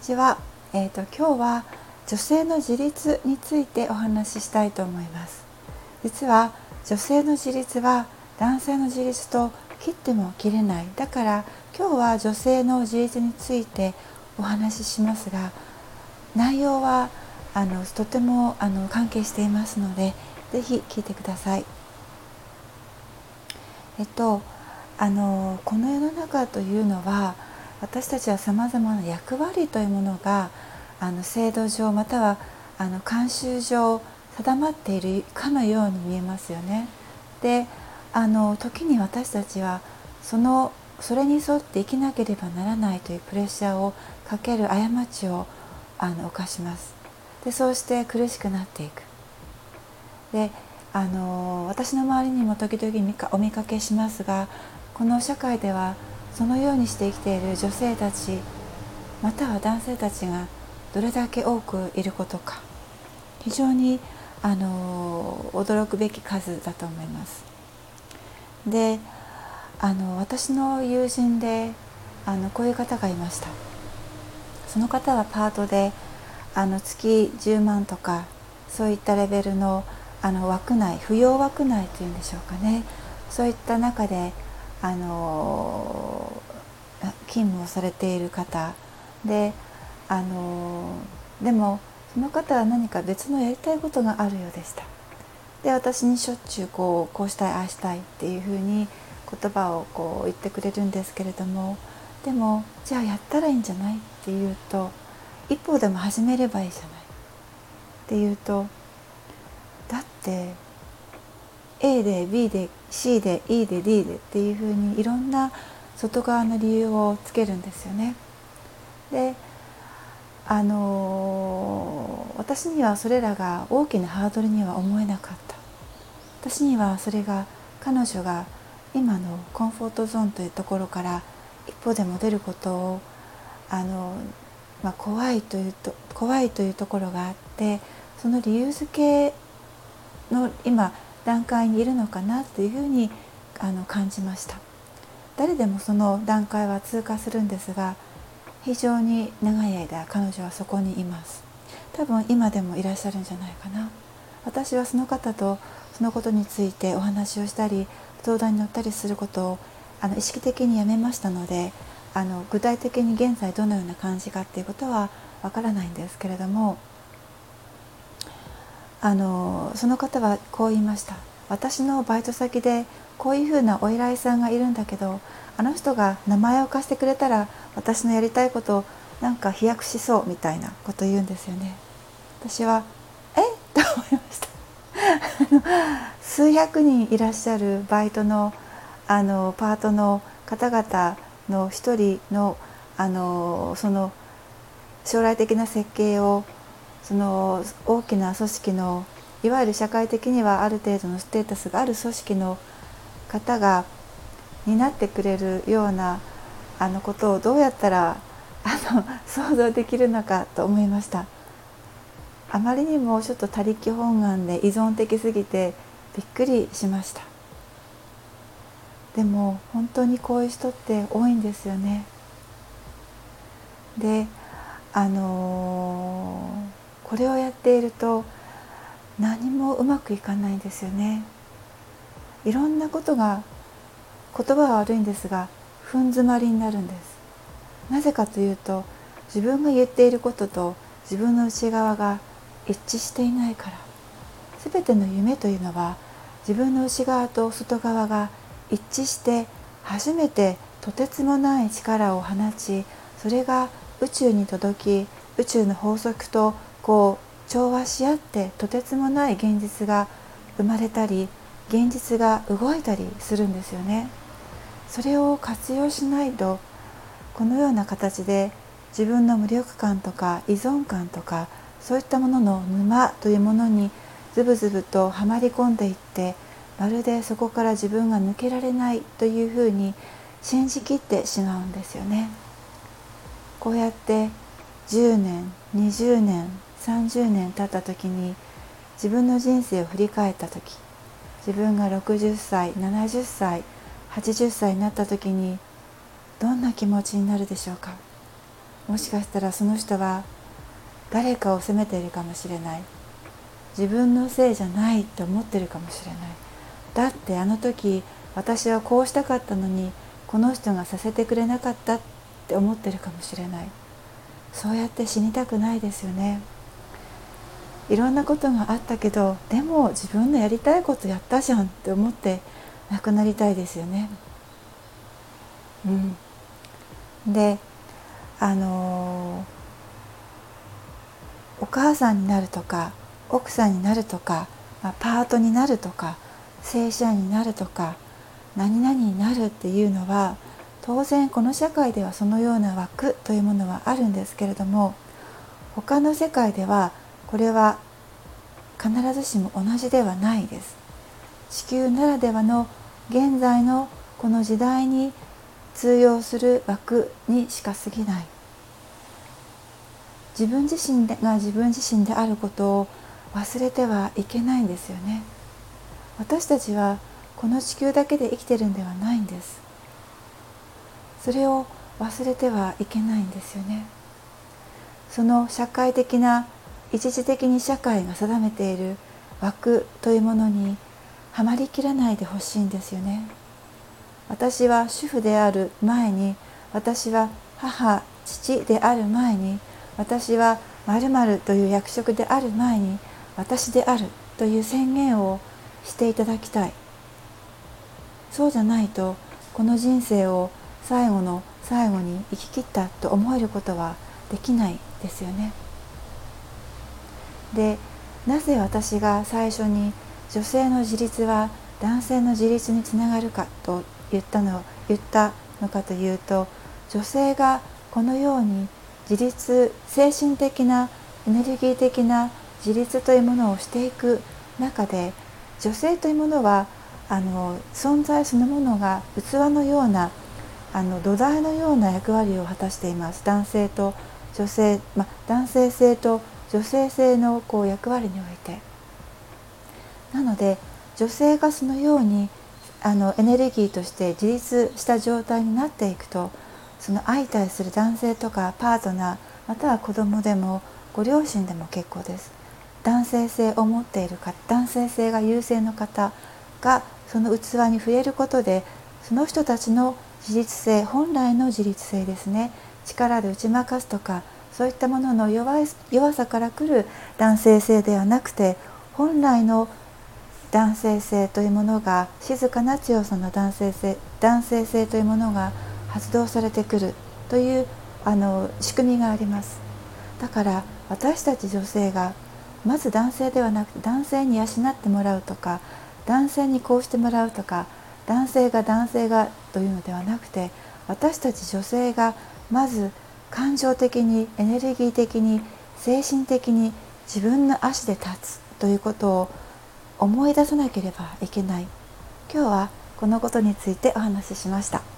ちは、えーと、今日は女性の自立についてお話ししたいと思います。実は女性の自立は男性の自立と切っても切れない。だから今日は女性の自立についてお話ししますが内容はあのとてもあの関係していますのでぜひ聞いてください。えっとあのこの世の中というのは私たちはさまざまな役割というものがあの制度上またはあの慣習上定まっているかのように見えますよね。であの時に私たちはそのそれに沿って生きなければならないというプレッシャーをかける過ちをあの犯します。でそうして苦しくなっていく。であの私の周りにも時々お見かけしますがこの社会ではそのようにして生きている女性たちまたは男性たちがどれだけ多くいることか。非常にあの驚くべき数だと思います。であの私の友人であのこういう方がいました。その方はパートであの月10万とかそういったレベルのあの枠内扶養枠内というんでしょうかね。そういった中であの勤務をされている方。であのでもその方は何か別のやりたいことがあるようでした。で私にしょっちゅうこうこうしたいああしたいっていうふうに言葉をこう言ってくれるんですけれどもでもじゃあやったらいいんじゃないっていうと一歩でも始めればいいじゃないっていうとだって A で B で C で E で D でっていうふうにいろんな外側の理由をつけるんですよね。であの私にはそれらが大きなハードルには思えなかった私にはそれが彼女が今のコンフォートゾーンというところから一歩でも出ることをあの、まあ、怖いというと怖いというところがあってその理由付けの今段階にいるのかなというふうにあの感じました。誰でもその段階は通過するんですが非常に長い間彼女はそこにいます。多分今でもいらっしゃるんじゃないかな。私はその方とそのことについてお話をしたり相談に乗ったりすることをあの意識的にやめましたのであの具体的に現在どのような感じかっていうことはわからないんですけれどもあのその方はこう言いました。私のバイト先でこういうふうなお依頼さんがいるんだけどあの人が名前を貸してくれたら私のやりたいことをなんか飛躍しそうみたいなこと言うんですよね。私はえ？と思いました。数百人いらっしゃるバイトのあのパートの方々の一人のあのその将来的な設計をその大きな組織のいわゆる社会的にはある程度のステータスがある組織の方が担ってくれるようなあのことをどうやったらあの想像できるのかと思いました。あまりにもちょっと他力本願で依存的すぎてびっくりしました。でも本当にこういう人って多いんですよね。であのーこれをやっていると何もうまくいかないんですよね。いろんなことが言葉は悪いんですが踏ん詰まりになるんです。なぜかというと自分が言っていることと自分の内側が一致していないから。全ての夢というのは自分の内側と外側が一致して初めてとてつもない力を放ちそれが宇宙に届き宇宙の法則とこう調和し合ってとてつもない現実が生まれたり現実が動いたりするんですよね。それを活用しないとこのような形で自分の無力感とか依存感とかそういったものの沼というものにズブズブとはまり込んでいってまるでそこから自分が抜けられないというふうに信じきってしまうんですよね。こうやって10年20年30年経った時に自分の人生を振り返った時自分が60歳70歳80歳になった時にどんな気持ちになるでしょうか？もしかしたらその人は誰かを責めているかもしれない。自分のせいじゃないって思ってるかもしれない。だってあの時私はこうしたかったのにこの人がさせてくれなかったって思ってるかもしれない。そうやって死にたくないですよね。いろんなことがあったけどでも自分のやりたいことやったじゃんって思って亡くなりたいですよね。うん、であのー、お母さんになるとか奥さんになるとか、まあ、パートになるとか正社員になるとか何々になるっていうのは当然この社会ではそのような枠というものはあるんですけれども他の世界ではこれは必ずしも同じではないです。地球ならではの現在のこの時代に通用する枠にしか過ぎない。自分自身が自分自身であることを忘れてはいけないんですよね。私たちはこの地球だけで生きてるんではないんです。それを忘れてはいけないんですよね。その社会的な一時的に社会が定めている枠というものにはまりきらないでほしいんですよね私は主婦である前に私は母父である前に私は〇〇という役職である前に私であるという宣言をしていただきたいそうじゃないとこの人生を最後の最後に生き切ったと思えることはできないですよね。でなぜ私が最初に女性の自立は男性の自立につながるかと言ったの言ったのかというと女性がこのように自立精神的なエネルギー的な自立というものをしていく中で女性というものはあの存在そのものが器のようなあの土台のような役割を果たしています。男性と女性、ま男性性と女性性のこう役割において。なので女性がそのようにあのエネルギーとして自立した状態になっていくとその相対する男性とかパートナーまたは子供でもご両親でも結構です。男性性を持っているか男性性が優勢の方がその器に触れることでその人たちの自立性本来の自立性ですね力で打ち負かすとかそういったものの弱い弱さからくる男性性ではなくて本来の男性性というものが静かな強さの男性性男性性というものが発動されてくるというあの仕組みがあります。だから私たち女性がまず男性ではなくて男性に養ってもらうとか男性にこうしてもらうとか男性が男性がというのではなくて私たち女性がまず感情的にエネルギー的に精神的に自分の足で立つということを思い出さなければいけない今日はこのことについてお話ししました。